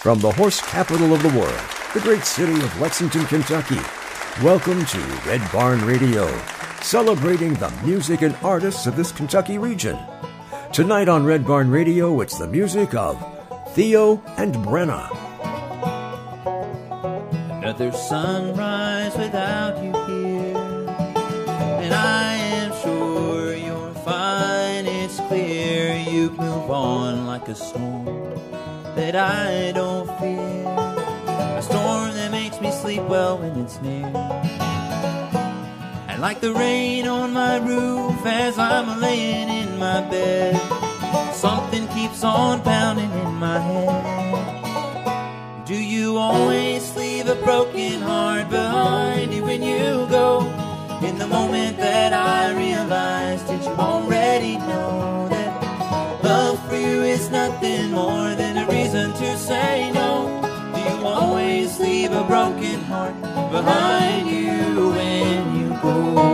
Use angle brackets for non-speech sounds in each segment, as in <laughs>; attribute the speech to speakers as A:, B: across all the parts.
A: From the horse capital of the world, the great city of Lexington, Kentucky, welcome to Red Barn Radio, celebrating the music and artists of this Kentucky region. Tonight on Red Barn Radio, it's the music of Theo and Brenna.
B: Another sunrise without you here, and I am sure you're fine. It's clear you move on like a storm that I don't fear, a storm that makes me sleep well when it's near. And like the rain on my roof as I'm laying in my bed, something keeps on pounding in my head. Do you always leave a broken heart behind you when you go? In the moment that I realized, did you already nothing more than a reason to say no? Do you always leave a broken heart behind you when you go?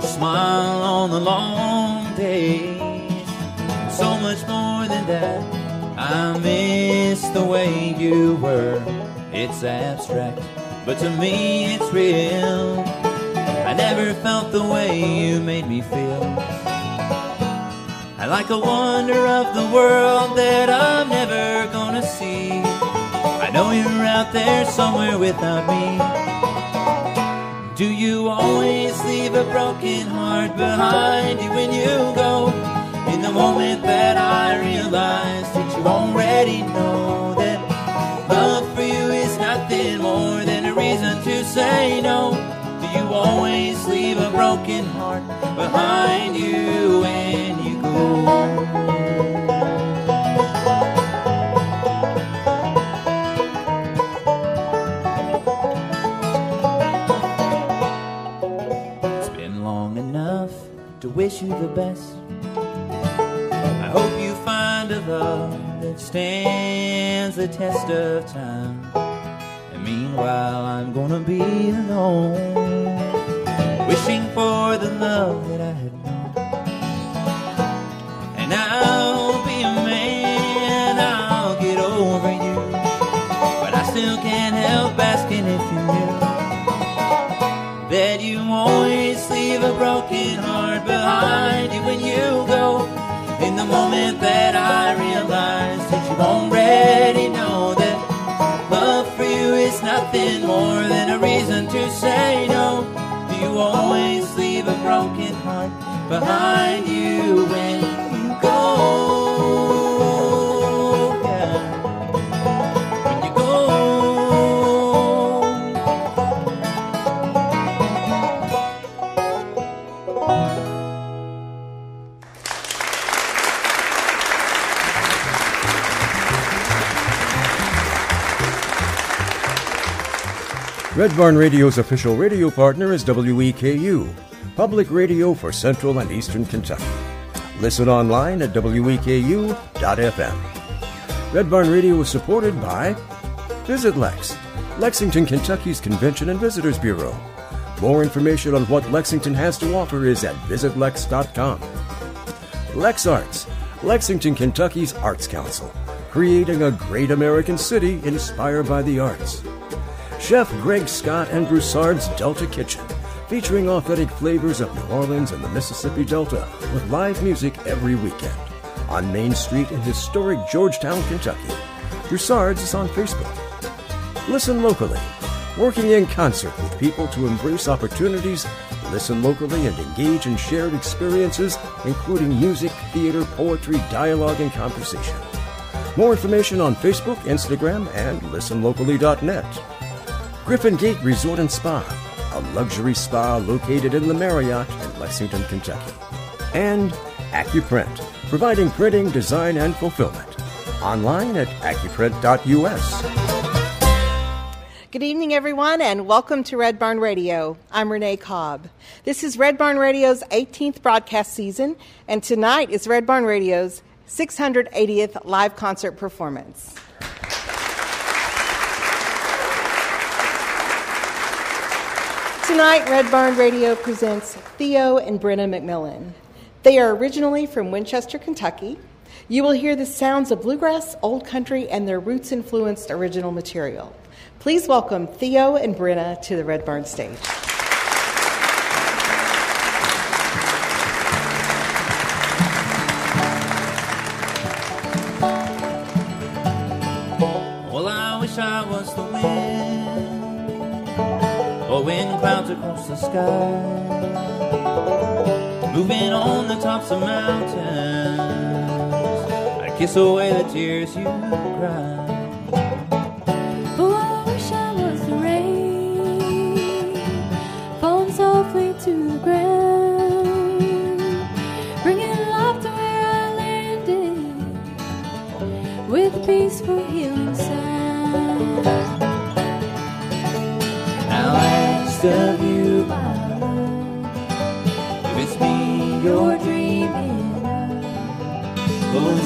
B: Smile on the long days. So much more than that. I miss the way you were. It's abstract, but to me it's real. I never felt the way you made me feel. I like a wonder of the world that I'm never gonna see. I know you're out there somewhere without me. Do you always leave a broken heart behind you when you go? In the moment that always leave a broken heart behind you when you go? It's been long enough to wish you the best. I hope you find a love that stands the test of time. And meanwhile, I'm gonna be alone, for the love that I had known. And I'll be a man, I'll get over you. But I still can't help asking if you knew that you always leave a broken heart behind you when you go. In the moment that I realized that you already know that love for you is nothing more than a reason to say no. Always leave a broken heart behind you when
A: Red Barn Radio's official radio partner is WEKU, public radio for Central and Eastern Kentucky. Listen online at weku.fm. Red Barn Radio is supported by Visit Lex, Lexington, Kentucky's Convention and Visitors Bureau. More information on what Lexington has to offer is at visitlex.com. Lex Arts, Lexington, Kentucky's Arts Council, creating a great American city inspired by the arts. Chef Greg Scott and Broussard's Delta Kitchen, featuring authentic flavors of New Orleans and the Mississippi Delta with live music every weekend. On Main Street in historic Georgetown, Kentucky. Broussard's is on Facebook. Listen locally, working in concert with people to embrace opportunities, listen locally, and engage in shared experiences, including music, theater, poetry, dialogue, and conversation. More information on Facebook, Instagram, and listenlocally.net. Griffin Gate Resort and Spa, a luxury spa located in the Marriott in Lexington, Kentucky. And AccuPrint, providing printing, design, and fulfillment. Online at accuprint.us.
C: Good evening, everyone, and welcome to Red Barn Radio. I'm Renee Cobb. This is Red Barn Radio's 18th broadcast season, and tonight is Red Barn Radio's 680th live concert performance. Tonight, Red Barn Radio presents Theo and Brenna McMillan. They are originally from Winchester, Kentucky. You will hear the sounds of bluegrass, old country, and their roots influenced original material. Please welcome Theo and Brenna to the Red Barn stage.
B: Clouds across the sky, moving on the tops of mountains. I'd kiss away the tears you cry.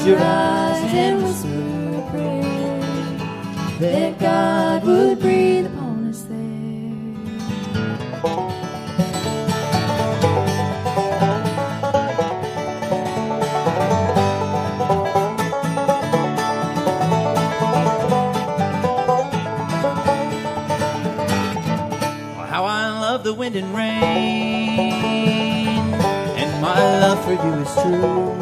B: Close your eyes and whisper a prayer that God would breathe upon us there. How I love the wind and rain, and my love for you is true.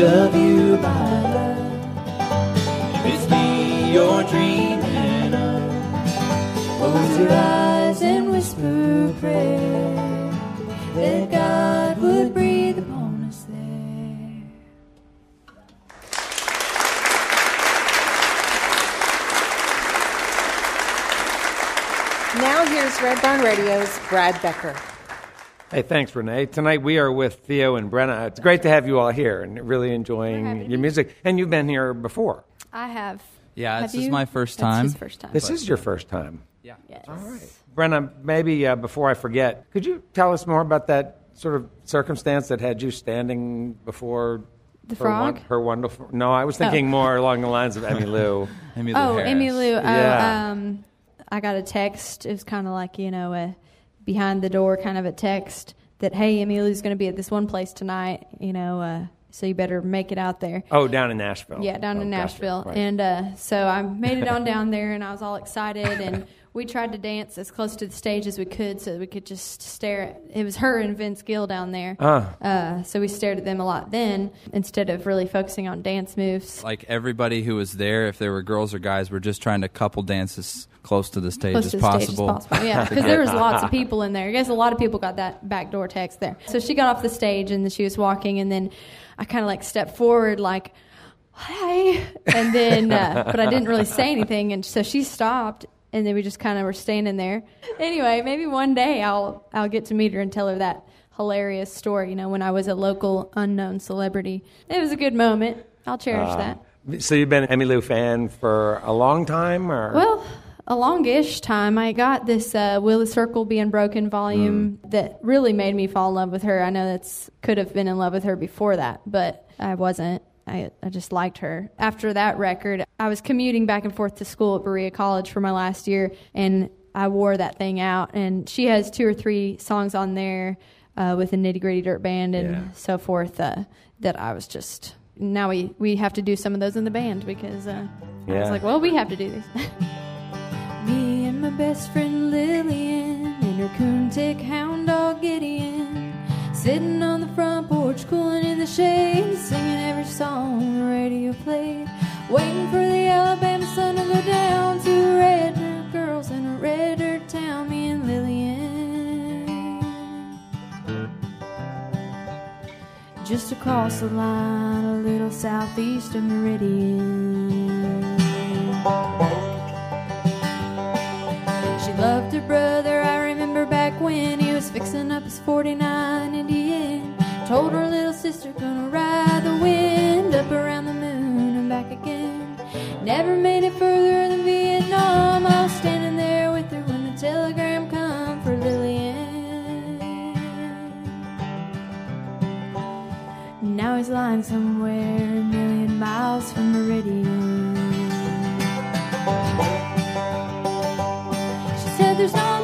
D: Of
B: you, my love, if it's me you're dreaming of. Close your eyes and whisper a prayer that God would breathe upon us there.
C: Now, here's Red Barn Radio's Brad Becker.
E: Hey, thanks, Renee. Tonight we are with Theo and Brenna. It's great to have you all here and really enjoying your music. And you've been here before.
D: I have.
F: Yeah,
D: Have
F: this is my first
D: That's
F: time.
D: his first time.
E: This is your first time.
F: Yeah.
D: Yes. All right.
E: Brenna, maybe uh, before I forget, could you tell us more about that sort of circumstance that had you standing before
D: The
E: her,
D: frog?
E: her wonderful? No, I was thinking more along the lines of Emmylou. <laughs>
F: Amy
D: Oh,
F: Harris.
D: Emmylou. Oh,
E: Yeah.
D: um, I got a text. It was kind of like you know a behind the door kind of a text that hey, Emmylou's going to be at this one place tonight. You know, uh, so you better make it out there.
E: Oh, down in Nashville.
D: Yeah, down
E: Oh,
D: in
E: gotcha.
D: Nashville.
E: Right.
D: And uh, so I made it on <laughs> down there, and I was all excited. And we tried to dance as close to the stage as we could, so we could just stare at. It was her and Vince Gill down there.
E: Ah.
D: Uh, so we stared at them a lot then, instead of really focusing on dance moves.
F: Like everybody who was there, if there were girls or guys, were just trying to couple dances close to the stage,
D: close
F: as,
D: to the
F: possible.
D: stage as possible. Yeah, <laughs> because there was lots of people in there. I guess a lot of people got that backdoor text there. So she got off the stage and then she was walking, and then I kind of like stepped forward, like, "Hi," and then, uh, but I didn't really say anything, and so she stopped. And then we just kind of were standing there. Anyway, maybe one day I'll I'll get to meet her and tell her that hilarious story. You know, when I was a local unknown celebrity, it was a good moment. I'll cherish that.
E: So you've been an Emmylou fan for a long time, or
D: Well, a longish time. I got this uh, "Will the Circle Be Unbroken" volume
E: Mm.
D: that really made me fall in love with her. I know that's could have been in love with her before that, but I wasn't. I, I just liked her. After that record, I was commuting back and forth to school at Berea College for my last year, and I wore that thing out. And she has two or three songs on there uh, with the Nitty Gritty Dirt Band and
E: Yeah.
D: so forth uh, that I was just. Now we, we have to do some of those in the band because uh, I was like, well, we have to do this. <laughs>
G: My best friend Lillian and her coontick hound dog Gideon
D: Sitting on the front porch, cooling in the shade, singing every song the radio played. Waiting for the Alabama sun to go down. Two red dirt girls in a red dirt town, me and Lillian. Just across the line, a little southeast of Meridian. Brother, I remember back when he was fixing up his 49 Indian. Told her little sister, gonna ride the wind up around the moon and back again. Never made it further than Vietnam. I was standing there with her when the telegram come for Lillian. Now he's lying somewhere a million miles from Meridian. There's not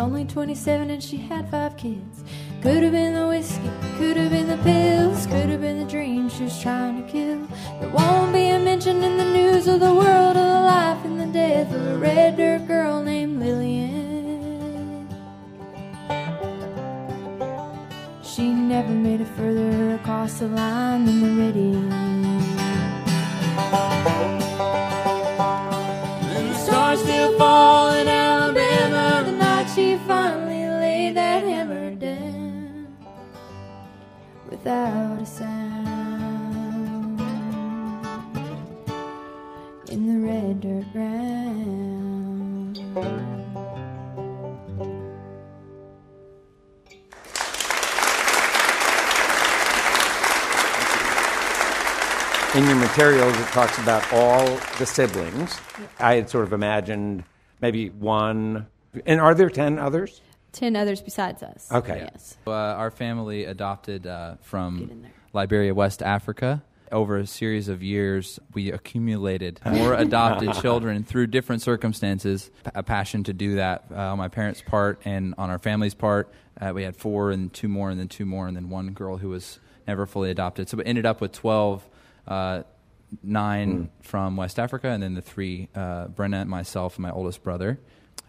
D: only 27 and she had five kids. Could have been without a sound in the red dirt ground.
E: In your materials, it talks about all the siblings. I had sort of imagined maybe one. And are there 10 others?
D: Ten others besides us.
E: Okay.
D: Yes.
B: Uh, our family adopted uh, from. Liberia, West Africa. Over a series of years, we accumulated <laughs> more adopted children through different circumstances. A passion to do that uh, on my parents' part and on our family's part. Uh, we had four and two more, and then two more, and then one girl who was never fully adopted. So we ended up with 12, uh, nine from West Africa, and then the three, uh, Brenna, myself, and my oldest brother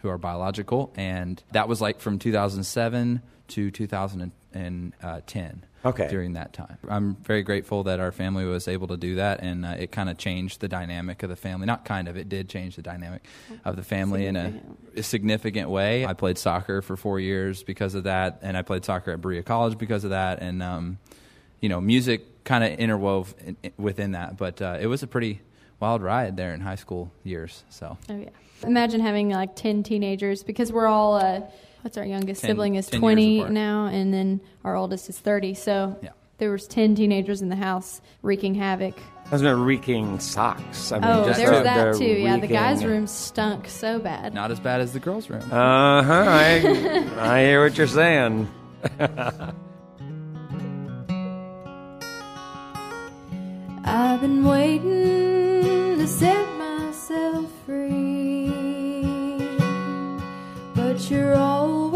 B: who are biological, and that was like from 2007 to 2010.
E: Okay.
B: During that time, I'm very grateful that our family was able to do that, and uh, it kind of changed the dynamic of the family. Not kind of, it did change the dynamic of the family in a, a significant way. I played soccer for four years because of that, and I played soccer at Berea College because of that, and um, you know, music kind of interwove in, in- within that. But uh, it was a pretty wild ride there in high school years. So
D: Oh yeah. Imagine having like ten teenagers because we're all. Uh, what's our youngest
B: 10
D: sibling is twenty now, and then our oldest is thirty. So
B: Yeah.
D: there was ten teenagers in the house wreaking havoc.
E: Wasn't it reeking socks? I mean,
D: oh,
E: just
D: there was that
E: the
D: too. Yeah, the guys' room stunk so bad.
B: not as bad as the girls' room.
E: Uh huh. I, <laughs> I hear what you're saying.
D: I've been waiting to set myself you're always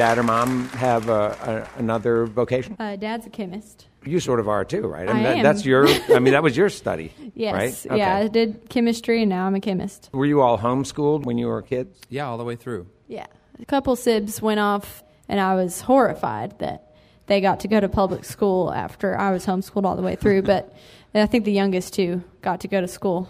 E: dad or mom have a, a, another vocation?
D: Uh, Dad's a chemist.
E: You sort of are too, right? I mean,
D: I
E: that-
D: am.
E: that's your. I mean, that was your study, <laughs>
D: Yes.
E: right?
D: Yeah, I did chemistry and now I'm a chemist.
E: Were you all homeschooled when you were kids?
F: Yeah, all the way through.
D: Yeah. A couple sibs went off and I was horrified that they got to go to public school after I was homeschooled all the way through, but <laughs> I think the youngest two got to go to school.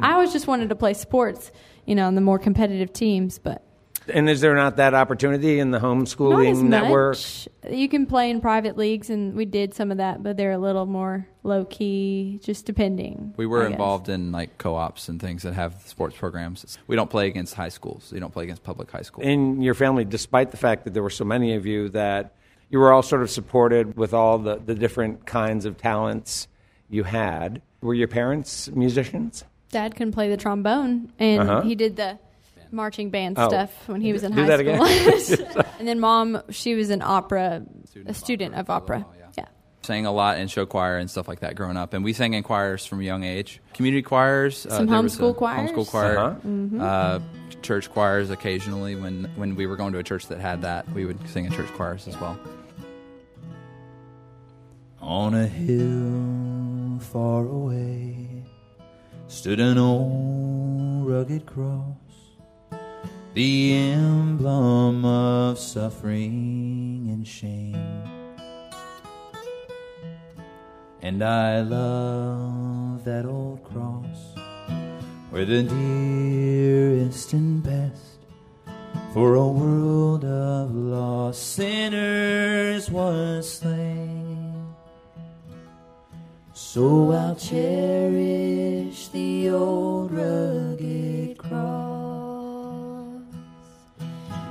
D: I always just wanted to play sports, you know, on the more competitive teams, but
E: And is there not that opportunity in the
D: not
E: homeschooling
D: as
E: network?
D: much. You can play in private leagues, and we did some of that, but they're a little more low key, just depending.
F: We were
D: I guess.
F: involved in like co-ops and things that have sports programs. We don't play against high schools. We don't play against public high schools.
E: in your family, despite the fact that there were so many of you, that you were all sort of supported with all the, the different kinds of talents you had. Were your parents musicians?
D: Dad can play the trombone, and
E: Uh-huh.
D: he did the marching band
E: Oh.
D: stuff when he was in
E: Do
D: high
E: that
D: school. <laughs> <laughs> <laughs> and then mom, she was an opera, a student of opera. Yeah.
F: sang a lot in show choir and stuff like that growing up, and we sang in choirs from a young age. Community choirs, uh,
D: Some
F: there was
D: homeschool
F: a
D: choirs?
F: homeschool choir,
E: Uh-huh.
D: Mm-hmm.
F: uh, church choirs occasionally. When when we were going to a church that had that, we would sing in church choirs as well.
B: On a hill far away stood an old rugged cross, the emblem of suffering and shame. And I love that old cross where the dearest and best for a world of lost sinners was slain. So I'll cherish the old rugged cross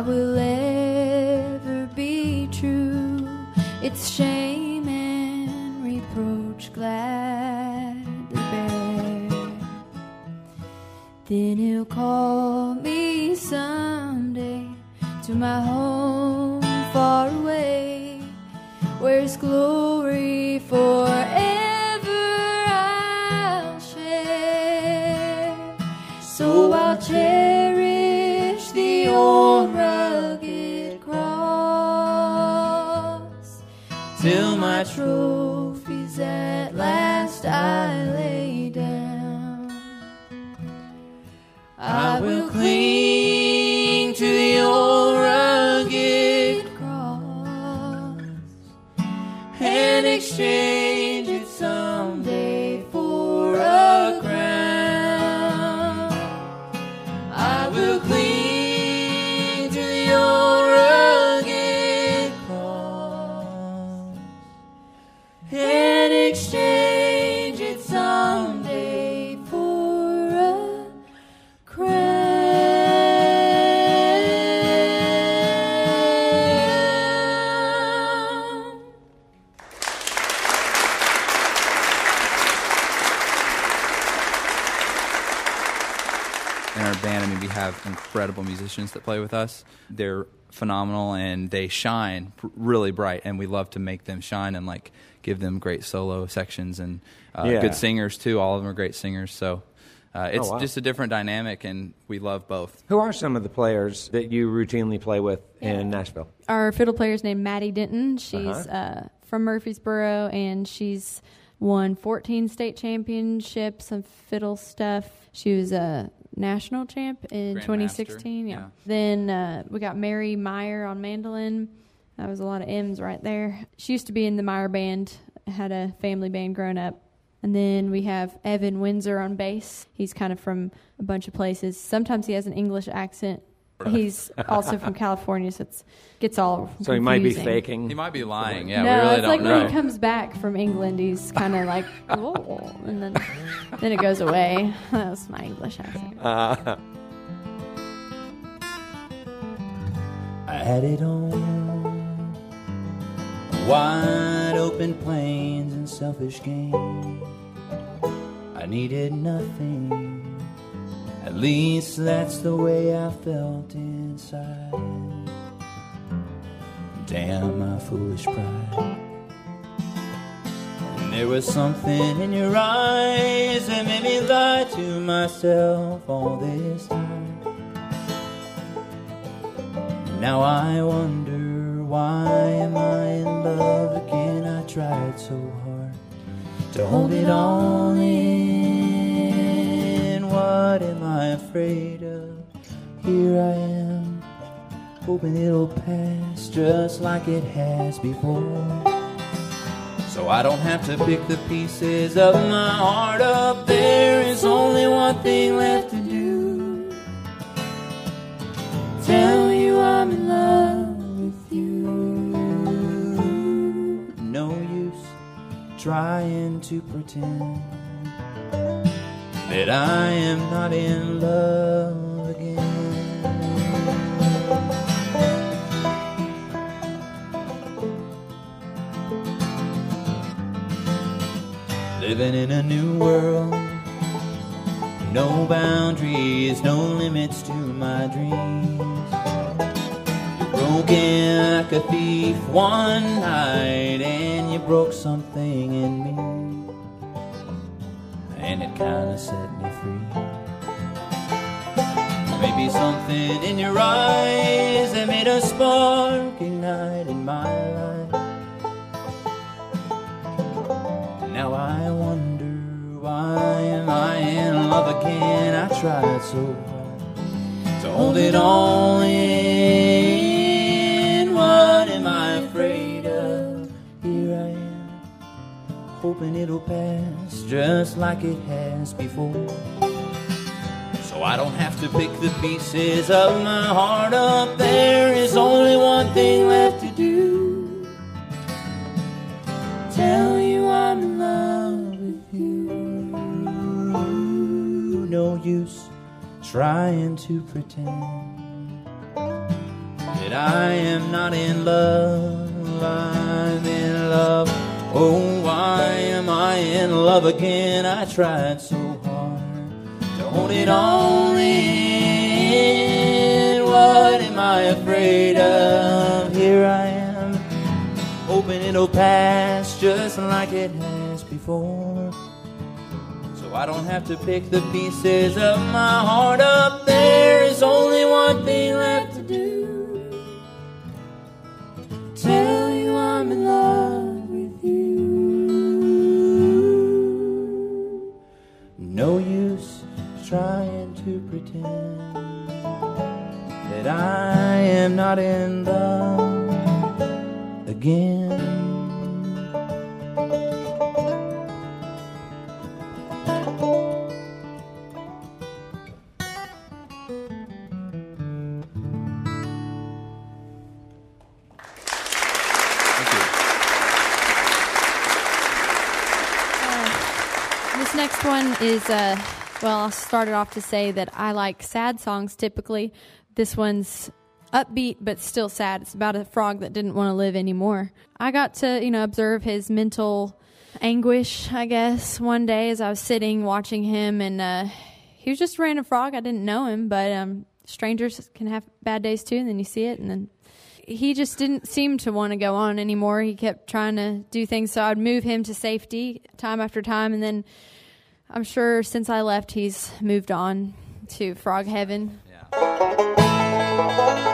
D: I will ever be true. Its shame and reproach gladly bear. Then he'll call me someday to my home far away, where his glory forever I'll share. So I'll cherish till my trophies at last I lay down. I will cling
F: incredible musicians that play with us. They're phenomenal and they shine really bright, and we love to make them shine and like give them great solo sections and uh,
E: Yeah.
F: good singers too. All of them are great singers, so uh, it's
E: Oh, wow.
F: just a different dynamic, and we love both.
E: Who are some of the players that you routinely play with in Nashville?
D: Our fiddle player is named Maddie Denton. She's
E: Uh-huh.
D: uh, from Murfreesboro, and she's won 14 state championships of fiddle stuff. She was a national champ in
F: Grandmaster,
D: 2016. Yeah.
F: yeah.
D: Then uh, we got Mary Meyer on mandolin. That was a lot of M's right there. She used to be in the Meyer band. Had a family band growing up. And then we have Evan Windsor on bass. He's kind of from a bunch of places. Sometimes he has an English accent. He's also from California, so it gets all
E: So he might be faking.
F: He might be lying. Yeah,
D: no,
F: we really
D: it's
F: don't
D: like
F: know.
D: when he comes back from England, he's <laughs> kind of like, oh, and then then it goes away. <laughs> That's my English accent.
E: Uh,
B: I had it on wide open plains and selfish gain. I needed nothing. At least that's the way I felt inside. Damn my foolish pride. And there was something in your eyes that made me lie to myself all this time. Now I wonder why am I in love again? I tried so hard to hold it all in. What am I afraid of? Here I am, hoping it'll pass just like it has before. So I don't have to pick the pieces of my heart up. There is only one thing left to do. Tell you I'm in love with you. No use trying to pretend that I am not in love again. Living in a new world. No boundaries, no limits to my dreams. You're broken like a thief one night, and you broke something in me. And it kinda set me free. Maybe something in your eyes that made a spark ignite in my life. Now I wonder why am I in love again? I tried so hard to hold it all in. What am I afraid of? Here I am, hoping it'll pass just like it has before. So I don't have to pick the pieces of my heart up. There is only one thing left to do. Tell you I'm in love with you. No use trying to pretend that I am not in love. I'm in love. Oh, why am I in love again? I tried so hard to hold it all in. What am I afraid of? Here I am, hoping it'll pass just like it has before. So I don't have to pick the pieces of my heart up. There is only one thing left to do. Tell you I'm in love No use trying to pretend that I am not in love again. Thank you.
D: Next one is, uh, well, I'll start it off to say that I like sad songs typically. This one's upbeat but still sad. It's about a frog that didn't want to live anymore. I got to, you know, observe his mental anguish, I guess, one day as I was sitting watching him, and uh, he was just a random frog. I didn't know him, but um, strangers can have bad days too, and then you see it, and then he just didn't seem to want to go on anymore. He kept trying to do things, so I'd move him to safety time after time, and then I'm sure since I left, he's moved on to frog heaven.
A: Coming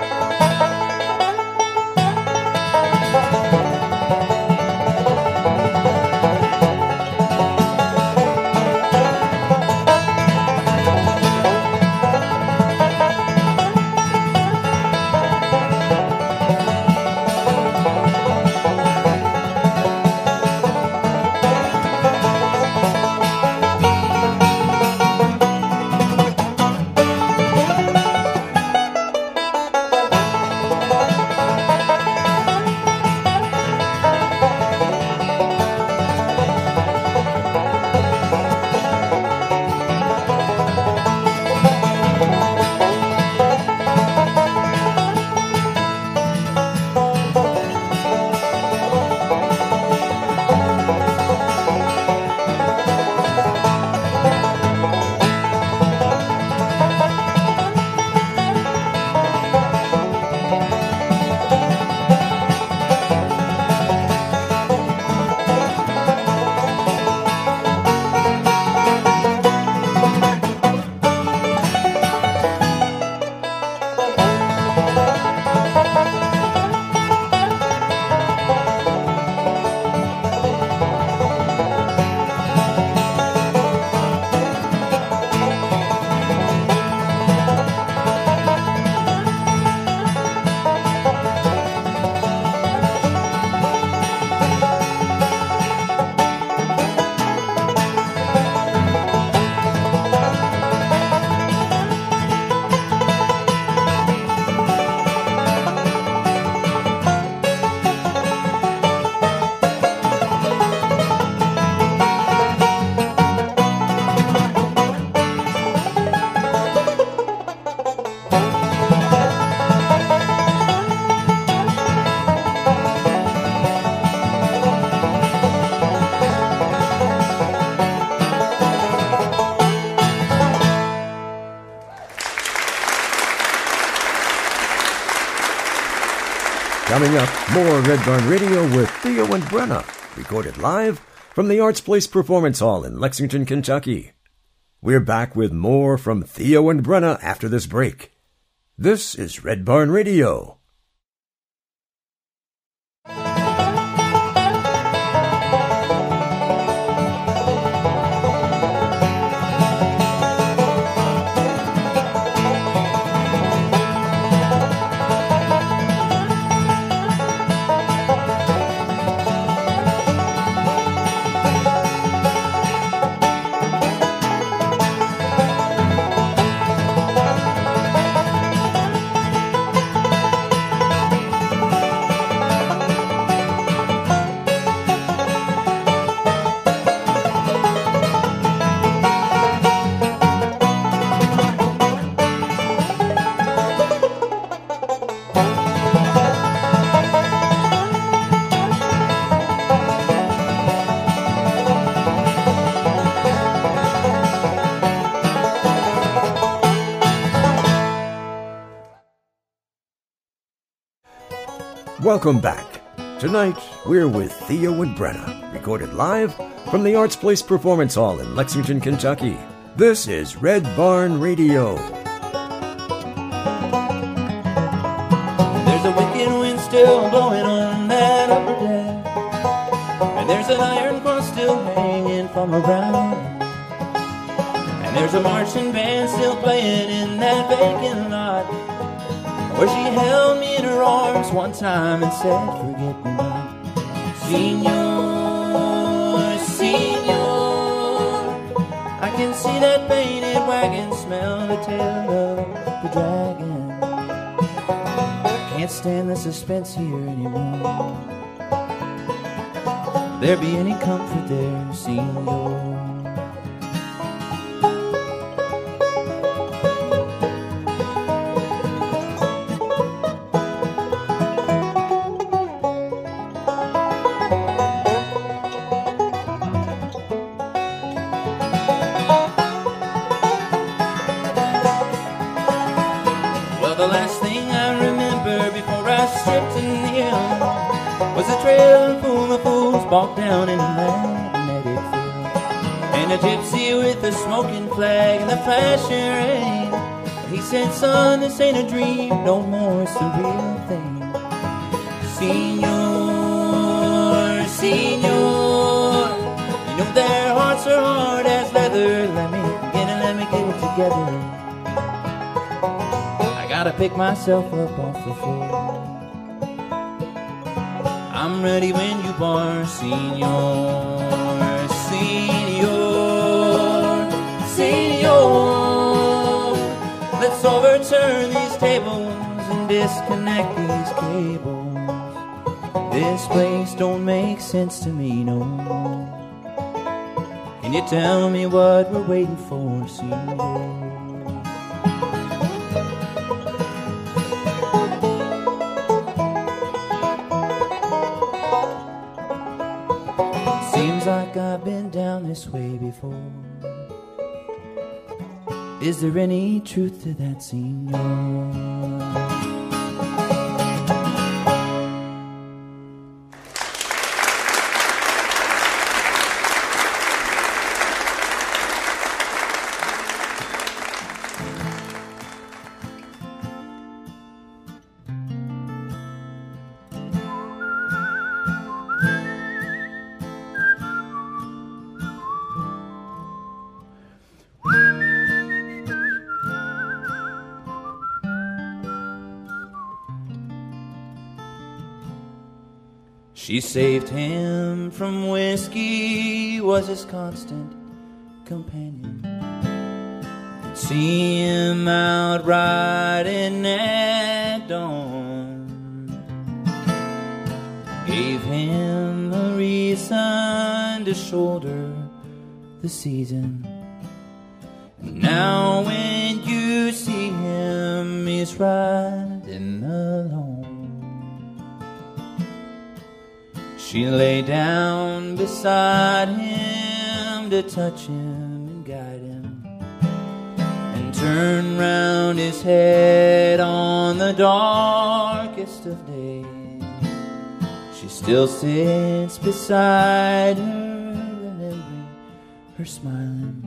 A: more Red Barn Radio with Theo and Brenna, recorded live from the Arts Place Performance Hall in Lexington, Kentucky. We're back with more from Theo and Brenna after this break. This is Red Barn Radio. Welcome back. Tonight, we're with Theo and Brenna, recorded live from the Arts Place Performance Hall in Lexington, Kentucky. This is Red Barn Radio.
B: There's a wicked wind still blowing on that upper deck. And there's an iron cross still hanging from brow. And there's a marching band still playing in that vacant lot. Where she held me in her arms one time and said, Forget me not. Senor, senor. I can see that painted wagon, smell the tail of the dragon. I can't stand the suspense here anymore. There be any comfort there, senor? And a gypsy with a smoking flag and the flashing rain. He said, son, this ain't a dream, no more, it's the real thing. Senor, senor, you know their hearts are hard as leather. Let me begin and let me get it together. I gotta pick myself up off the floor. I'm ready when you are, senor, senor, senor. Let's overturn these tables and disconnect these cables. This place don't make sense to me no more. Can you tell me what we're waiting for, senor? Seems like I've been down this way before. Is there any truth to that, senor? She saved him from whiskey, was his constant companion. See him out riding at dawn. Gave him a reason to shoulder the season. And now when you see him, he's riding She lay down beside him to touch him and guide him, and turn round his head on the darkest of days. She still sits beside her, remembering her smiling,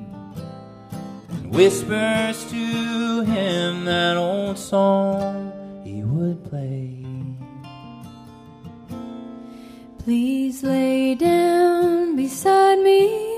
B: and whispers to him that old song he would play.
D: Please lay down beside me.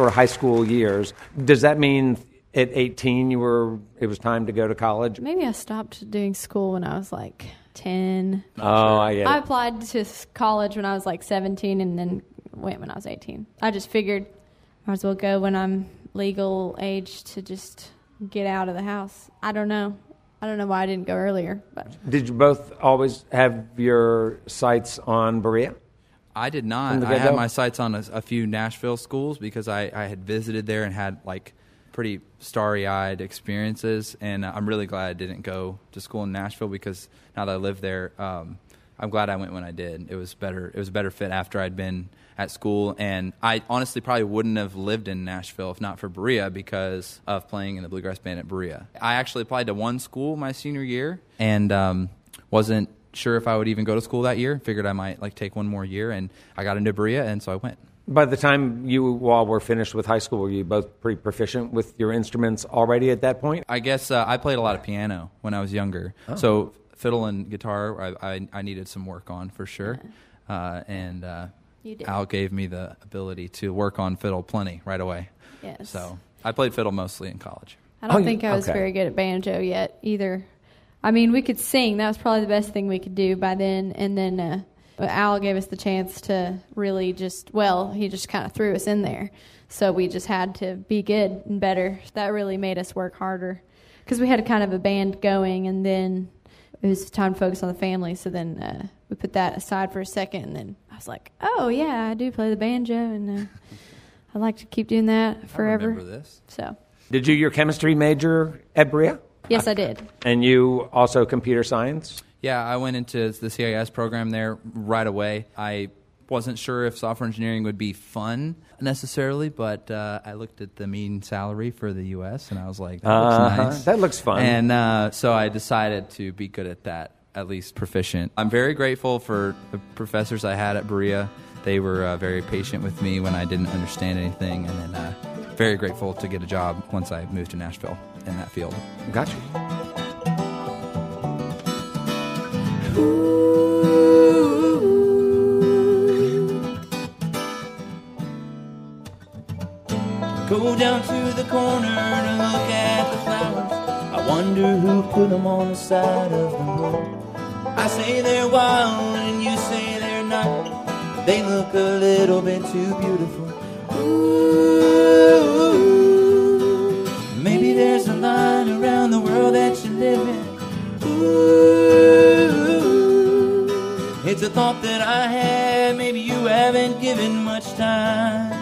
E: Sort of high school years. Does that mean at 18 you were it was time to go to college?
D: Maybe I stopped doing school when I was like 10.
E: Oh, I get
D: I applied to college when I was like 17 and then went when I was 18. I just figured might as well go when I'm legal age to just get out of the house. I don't know. I don't know why I didn't go earlier, but
E: Did you both always have your sights on Berea?
F: I did not. I had my sights on a, a few Nashville schools because I, I had visited there and had like pretty starry eyed experiences. And I'm really glad I didn't go to school in Nashville because now that I live there, um, I'm glad I went when I did. It was better. It was a better fit after I'd been at school, and I honestly probably wouldn't have lived in Nashville if not for Berea because of playing in the bluegrass band at Berea. I actually applied to one school my senior year and um, wasn't sure if I would even go to school that year. Figured I might like take one more year, and I got into Berea, and so I went.
E: By the time you all were finished with high school, were you both pretty proficient with your instruments already at that point?
F: I guess uh, I played a lot of piano when I was younger, so fiddle and guitar I, I, I needed some work on for sure. Uh, and uh,
D: You did.
F: Al gave me the ability to work on fiddle plenty right away.
D: yes.
F: So I played fiddle mostly in college.
D: I don't
E: Oh,
D: think I was
E: okay.
D: very good at banjo yet either. I mean, we could sing. That was probably the best thing we could do by then. And then uh, Al gave us the chance to really just, well, he just kind of threw us in there. So we just had to be good and better. That really made us work harder because we had a kind of a band going, and then it was time to focus on the family. So then uh, we put that aside for a second, and then I was like, oh yeah, I do play the banjo, and uh, I'd like to keep doing that forever.
F: I remember this.
D: So
E: Did you your chemistry major at Berea?
D: Yes, I did.
E: And you also computer science?
F: Yeah, I went into the CIS program there right away. I wasn't sure if software engineering would be fun necessarily, but uh, I looked at the mean salary for the U.S. and I was like, that looks
E: Uh-huh.
F: nice.
E: That looks fun.
F: And uh, so I decided to be good at that, at least proficient. I'm very grateful for the professors I had at Berea. They were uh, very patient with me when I didn't understand anything, and then uh, very grateful to get a job once I moved to Nashville in that field.
E: Got you.
B: Go down to the corner to look at the flowers. I wonder who put them on the side of the road. I say they're wild and you say they're not. They look a little bit too beautiful. Ooh, maybe there's a line around the world that you live in. Ooh, it's a thought that I had. Maybe you haven't given much time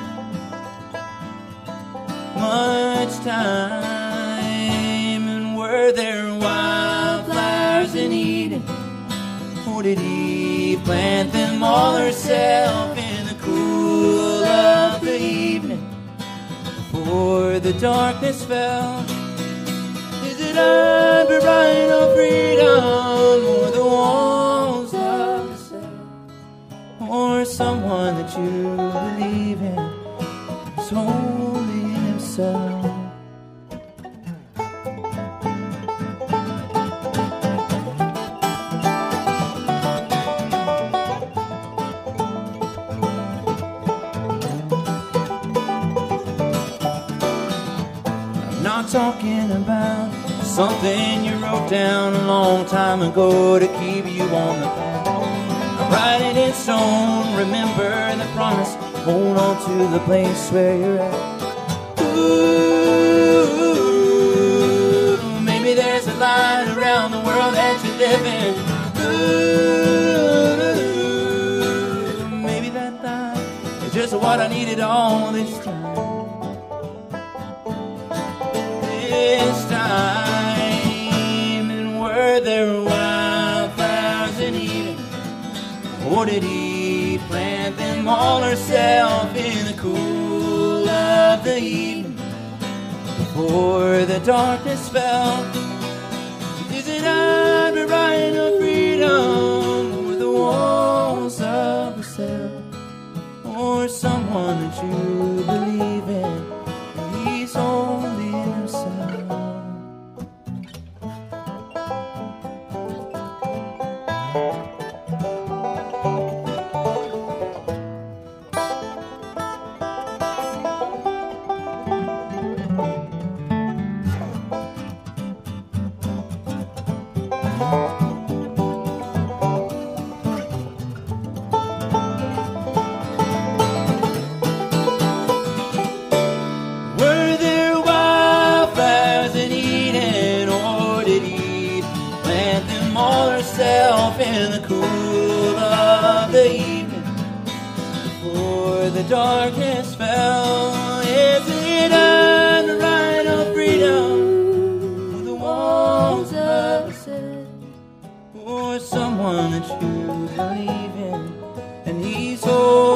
B: much time. And were there wildflowers in Eden? Or did Eve plant them all herself Before the darkness fell, is it right of freedom or the walls of the cell? Or someone that you believe in? is holy himself. Not talking about something you wrote down a long time ago to keep you on the path. I'm writing in stone, remember the promise, hold on to the place where you're at. Ooh, maybe there's a light around the world that you live in. Ooh, maybe that line is just what I needed all this time. Did he plant them all herself in the cool of the evening before the darkness fell? Is it under right of freedom or the walls of the cell? Or someone that you or someone that you believe in, and he's holy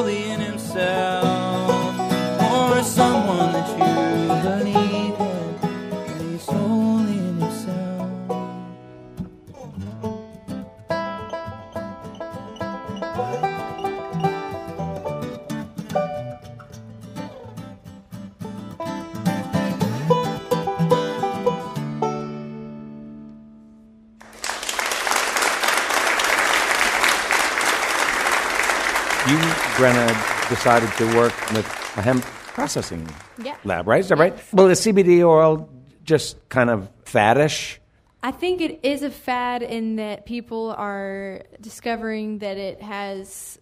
E: decided to work with a hemp processing.
D: Yeah.
E: lab, right? Is that right? Well, is CBD oil just kind of faddish?
D: I think it is a fad in that people are discovering that it has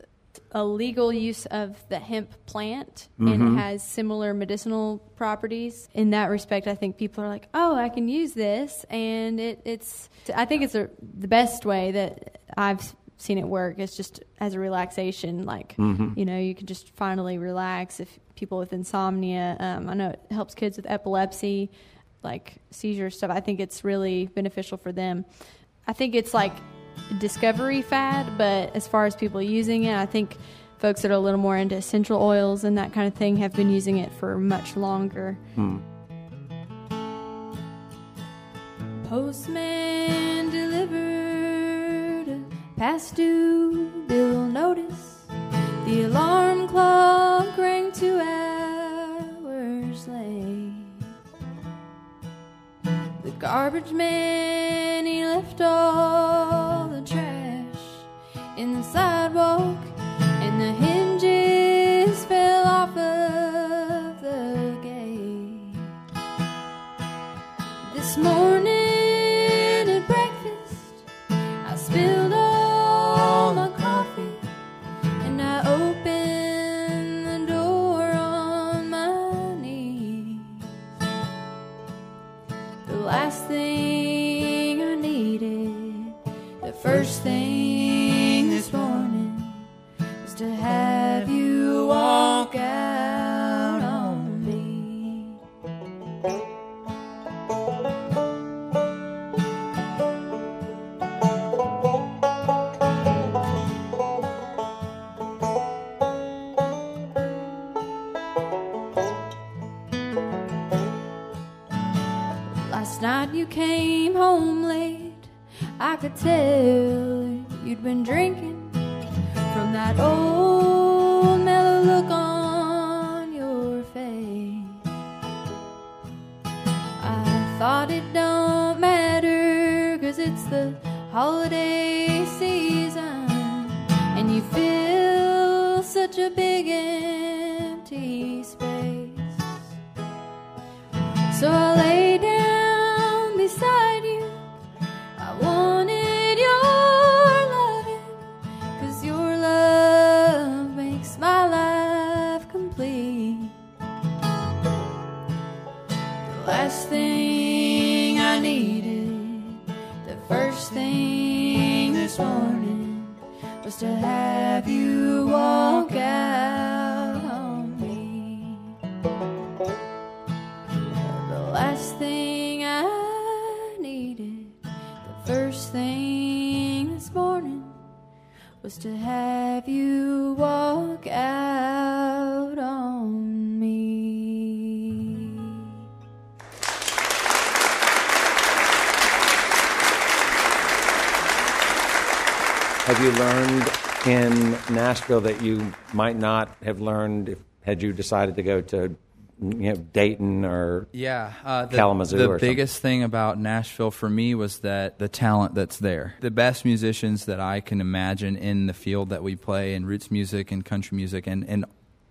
D: a legal use of the hemp plant and it has similar medicinal properties. In that respect, I think people are like, "Oh, I can use this," and it, it's. I think it's a, the best way that I've seen it work. It's just as a relaxation, like you know, you can just finally relax. If people with insomnia, um, I know it helps kids with epilepsy, like seizure stuff. I think it's really beneficial for them. I think it's like discovery fad, but as far as people using it, I think folks that are a little more into essential oils and that kind of thing have been using it for much longer. Postman delivered a past due bill notice. The alarm clock rang two hours late. The garbage man, he left all the trash in the sidewalk, and the was to have you walk out on me. Have you
E: learned in Nashville that you might not have learned if, had you decided to go to you know, Dayton or
F: Yeah, uh, the,
E: Kalamazoo
F: The biggest thing about Nashville for me was that the talent that's there. The best musicians that I can imagine in the field that we play in roots music and country music and, and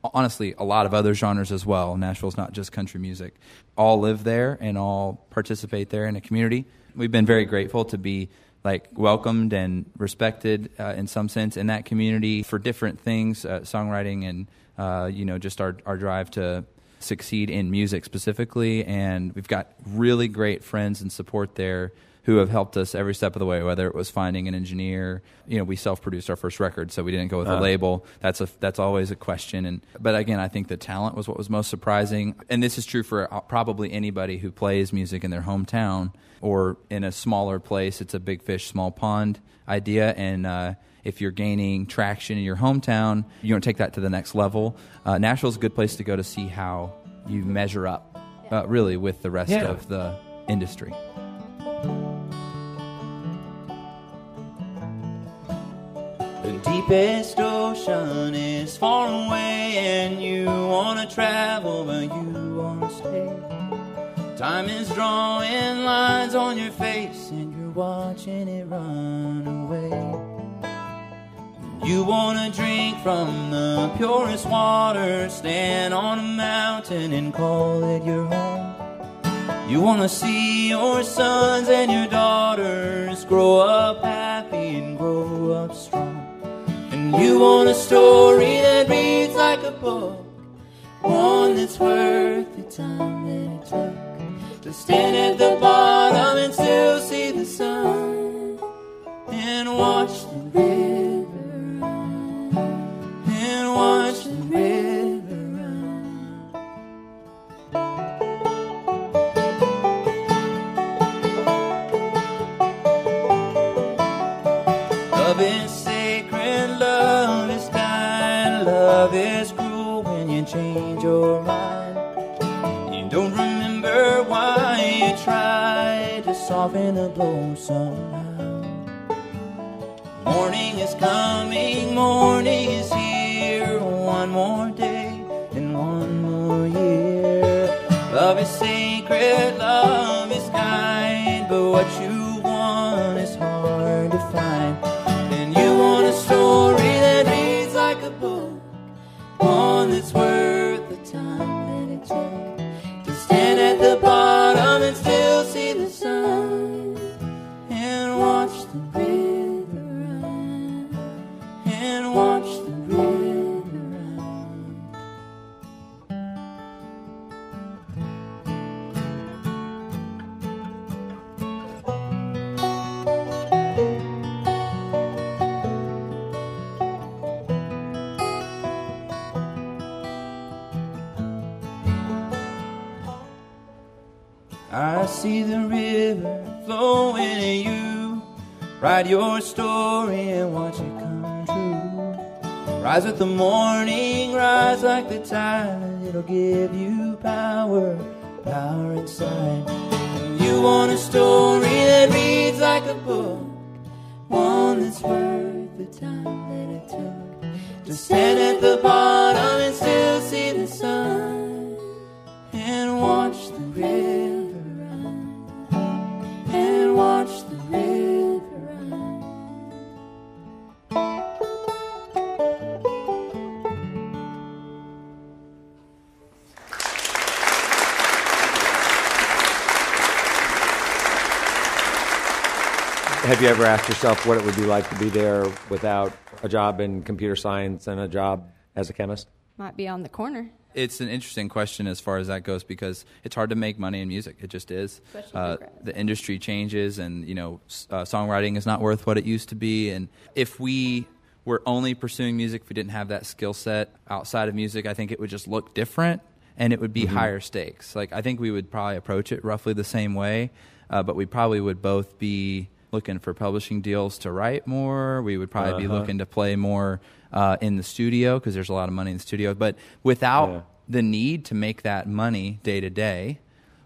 F: honestly a lot of other genres as well. Nashville's not just country music. All live there and all participate there in a community. We've been very grateful to be like welcomed and respected uh, in some sense in that community for different things, uh, songwriting and uh, you know just our our drive to succeed in music specifically. And we've got really great friends and support there who have helped us every step of the way. Whether it was finding an engineer, you know, we self-produced our first record, so we didn't go with a label. That's a that's always a question. And but again, I think the talent was what was most surprising. And this is true for uh, probably anybody who plays music in their hometown or in a smaller place. It's a big fish, small pond idea, and uh, if you're gaining traction in your hometown, you want to take that to the next level. Uh, Nashville's a good place to go to see how you measure up, uh, really, with the rest
E: Yeah.
F: of the industry.
B: The deepest ocean is far away, and you wanna travel, but you wanna stay. Time is drawing lines on your face, and you're watching it run away. You wanna drink from the purest water, stand on a mountain and call it your home. You wanna see your sons and your daughters grow up happy and grow up strong. And you want a story that reads like a book, one that's worth the time that it took to stand at the bottom and still see the sun and watch the river soften the blow somehow. Morning is coming, morning is here. One more day and one more year. Love is sacred, love is kind, but what you I see the river flowing at you. Write your story and watch it come true. Rise with the morning, rise like the tide. It'll give you power, power inside. You want a story that reads like a book, one that's worth the time that it took to stand at the bottom and still see the sun and watch the river
E: Have you ever asked yourself what it would be like to be there without a job in computer science and a job as a chemist?
D: Might be on the corner.
F: It's an interesting question as far as that goes because it's hard to make money in music. It just is. Uh, the industry changes, and you know, uh, songwriting is not worth what it used to be. And if we were only pursuing music, if we didn't have that skill set outside of music, I think it would just look different, and it would be higher stakes. Like I think we would probably approach it roughly the same way, uh, but we probably would both be looking for publishing deals to write more. We would probably be
E: Uh-huh.
F: looking to play more uh, in the studio because there's a lot of money in the studio. But without
E: Yeah.
F: the need to make that money day to day,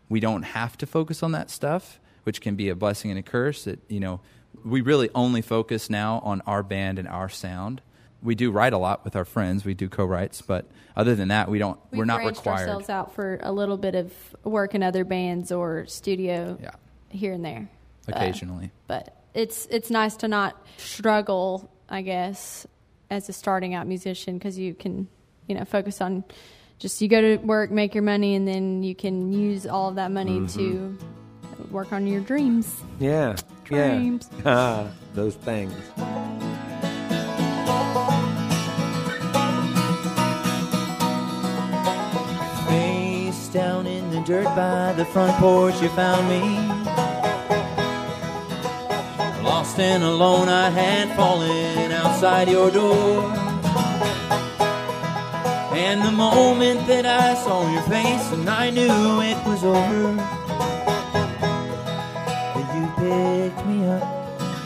F: we don't have to focus on that stuff, which can be a blessing and a curse. That you know, we really only focus now on our band and our sound. We do write a lot with our friends. We do co-writes, but other than that, we don't.
D: We've
F: we're not
D: branched
F: required.
D: ourselves out for a little bit of work in other bands or studio
F: Yeah,
D: here and there. Uh,
F: occasionally.
D: but it's it's nice to not struggle, I guess, as a starting out musician because you can, you know, focus on just you go to work, make your money, and then you can use all of that money
F: Mm-hmm.
D: to work on your dreams.
E: Yeah.
D: Dreams.
E: Yeah. <laughs> Those things.
B: Face down in the dirt by the front porch, you found me. Lost and alone, I had fallen outside your door. And the moment that I saw your face, and I knew it was over, that you picked me up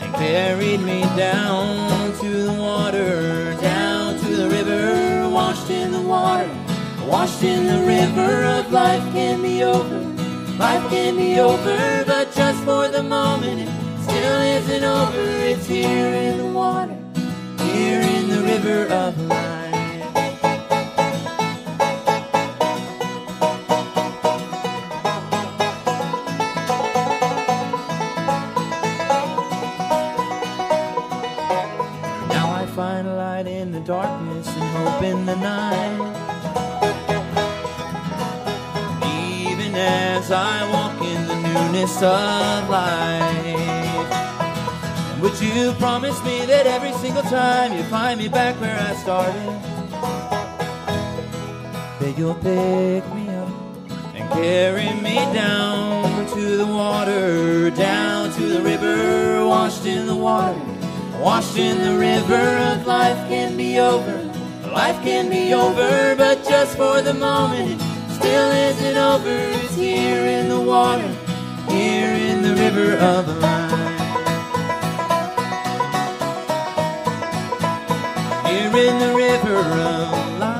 B: and carried me down to the water, down to the river, washed in the water, washed in the river of life can be over. Life can be over, but just for the moment, still isn't over. It's here in the water, here in the river of life. Now I find a light in the darkness and hope in the night. Even as I walk in the newness of life. You promise me that every single time you find me back where I started, that you'll pick me up and carry me down to the water, down to the river, washed in the water, washed in the river of life can be over. Life can be over, but just for the moment, it still isn't over. It's here in the water, here in the river of life. In the river of life.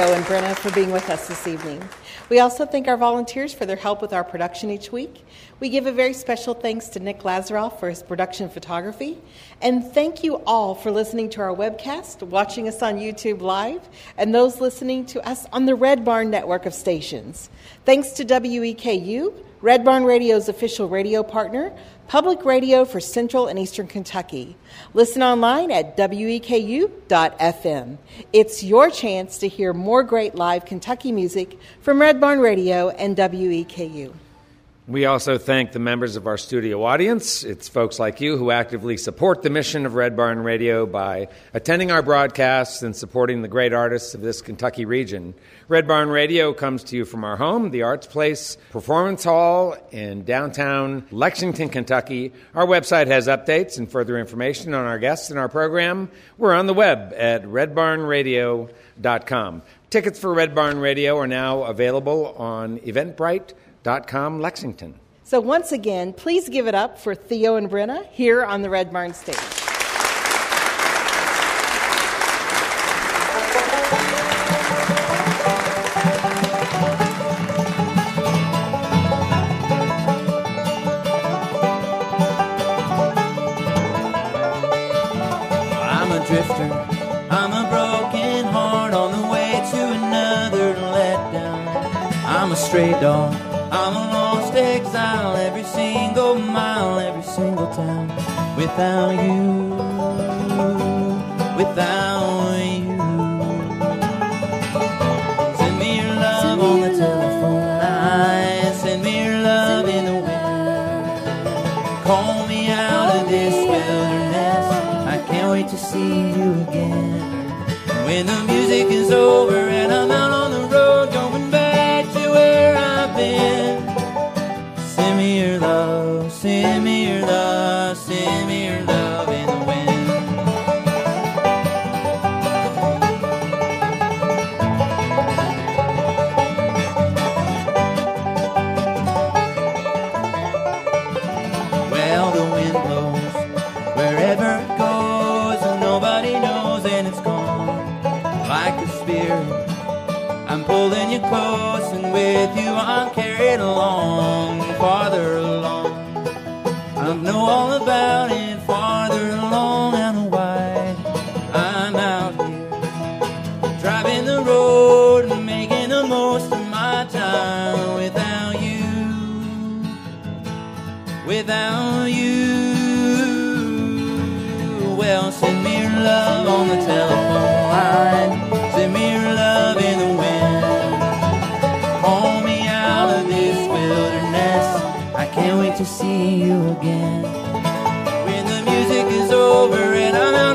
C: And Brenna for being with us this evening. We also thank our volunteers for their help with our production each week. We give a very special thanks to Nick Lazaroff for his production photography. And thank you all for listening to our webcast, watching us on YouTube Live, and those listening to us on the Red Barn network of stations. Thanks to WEKU, Red Barn Radio's official radio partner, public radio for Central and Eastern Kentucky. Listen online at weku.fm. It's your chance to hear more great live Kentucky music from Red Barn Radio and WEKU.
E: We also thank the members of our studio audience. It's folks like you who actively support the mission of Red Barn Radio by attending our broadcasts and supporting the great artists of this Kentucky region. Red Barn Radio comes to you from our home, the Arts Place Performance Hall in downtown Lexington, Kentucky. Our website has updates and further information on our guests and our program. We're on the web at redbarnradio.com. Tickets for Red Barn Radio are now available on Eventbrite com Lexington.
C: So, once again, please give it up for Theo and Brenna here on the Red Barn stage.
B: I'm a lost exile every single mile, every single town. Without you, without you. Send me your love on the telephone line. Send me your love in the wind. Call me out of this wilderness. I can't wait to see you again. When the music is over and I'm out I'm pulling you close, and with you I'm carried along, farther along. I know all about it, see you again. When the music is over and I'm out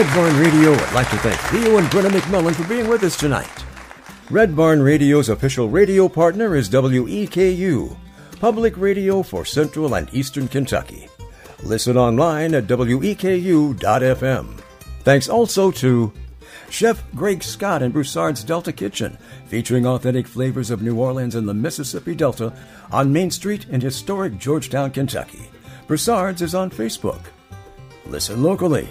A: Red Barn Radio would like to thank Theo and Brenna McMullen for being with us tonight. Red Barn Radio's official radio partner is WEKU, public radio for Central and Eastern Kentucky. Listen online at weku.fm. Thanks also to Chef Greg Scott and Broussard's Delta Kitchen, featuring authentic flavors of New Orleans and the Mississippi Delta on Main Street in historic Georgetown, Kentucky. Broussard's is on Facebook. Listen locally.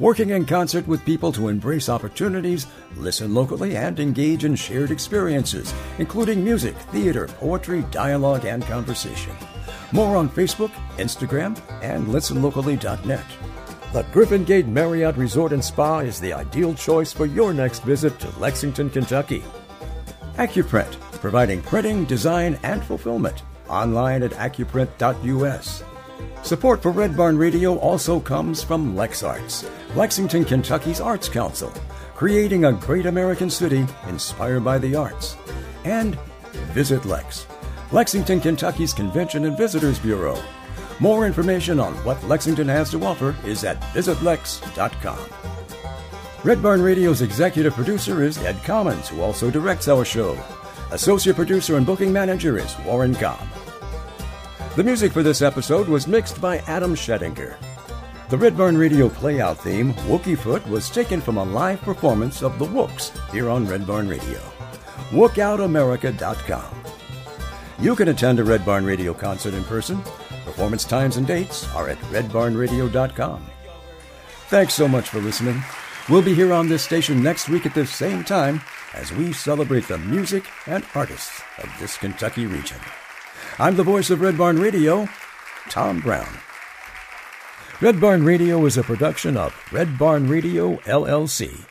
A: Working in concert with people to embrace opportunities, listen locally, and engage in shared experiences, including music, theater, poetry, dialogue, and conversation. More on Facebook, Instagram, and listenlocally.net. The Griffin Gate Marriott Resort and Spa is the ideal choice for your next visit to Lexington, Kentucky. Accuprint, providing printing, design, and fulfillment. Online at accuprint.us. Support for Red Barn Radio also comes from LexArts, Lexington, Kentucky's Arts Council, creating a great American city inspired by the arts. And Visit Lex, Lexington, Kentucky's Convention and Visitors Bureau. More information on what Lexington has to offer is at visitlex.com. Red Barn Radio's executive producer is Ed Commons, who also directs our show. Associate producer and booking manager is Warren Cobb. The music for this episode was mixed by Adam Schettinger. The Red Barn Radio playout theme, Wookie Foot, was taken from a live performance of The Wooks here on Red Barn Radio. WookOutAmerica.com. You can attend a Red Barn Radio concert in person. Performance times and dates are at redbarnradio.com. Thanks so much for listening. We'll be here on this station next week at the same time as we celebrate the music and artists of this Kentucky region. I'm the voice of Red Barn Radio, Tom Brown. Red Barn Radio is a production of Red Barn Radio, LLC.